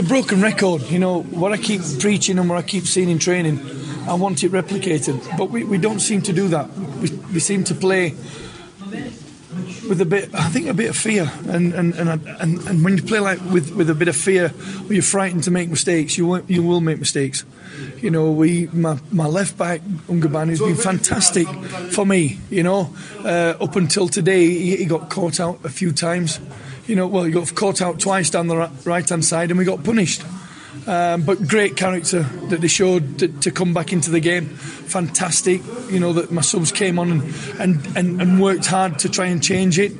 a broken record. You know what I keep preaching and what I keep seeing in training. I want it replicated, but we, we don't seem to do that. We, we seem to play with a bit, I think, a bit of fear, and and, and and and when you play like with, with a bit of fear, or you're frightened to make mistakes, you will, you will make mistakes. You know, we my, my left back Ungaban has been fantastic for me. You know, uh, up until today, he, he got caught out a few times. You know, well, he got caught out twice down the right hand side, and we got punished. Um, but great character that they showed to, to, come back into the game. Fantastic, you know that my subs came on and and, and, and worked hard to try and change it.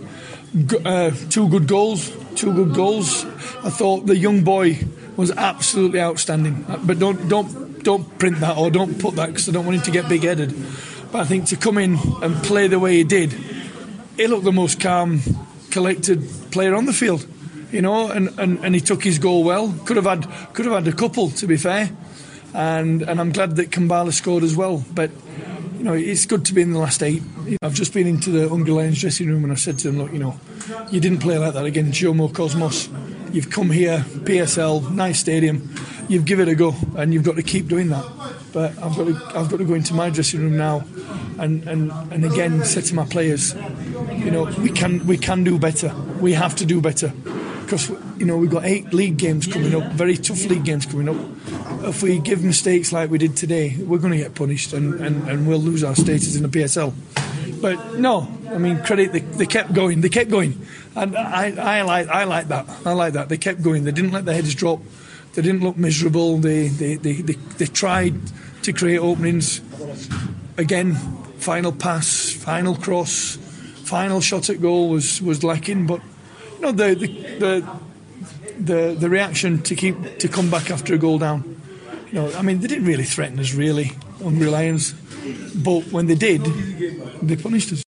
Uh, two good goals, two good goals. I thought the young boy was absolutely outstanding. But don't don't don't print that or don't put that because I don't want him to get big headed. But I think to come in and play the way he did, he looked the most calm, collected player on the field you know, and, and, and he took his goal well. Could have had could have had a couple, to be fair, and and I'm glad that Kambala scored as well. But you know, it's good to be in the last eight. I've just been into the Hungry Lions dressing room and I said to them, look, you know, you didn't play like that against Jomo Cosmos. You've come here, PSL, nice stadium. You've given it a go, and you've got to keep doing that. But I've got to, I've got to go into my dressing room now, and, and, and again say to my players, you know, we can we can do better. We have to do better because you know we've got eight league games coming up, very tough league games coming up. If we give mistakes like we did today, we're going to get punished and, and, and we'll lose our status in the PSL. But no, I mean credit they, they kept going, they kept going, and I, I like I like that. I like that. They kept going. They didn't let their heads drop. They didn't look miserable. They they, they, they, they tried to create openings. Again, final pass, final cross, final shot at goal was was lacking, but no, the, the the the the reaction to keep to come back after a goal down. You know, I mean, they didn't really threaten us, really, Hungry Lions, but when they did, they punished us.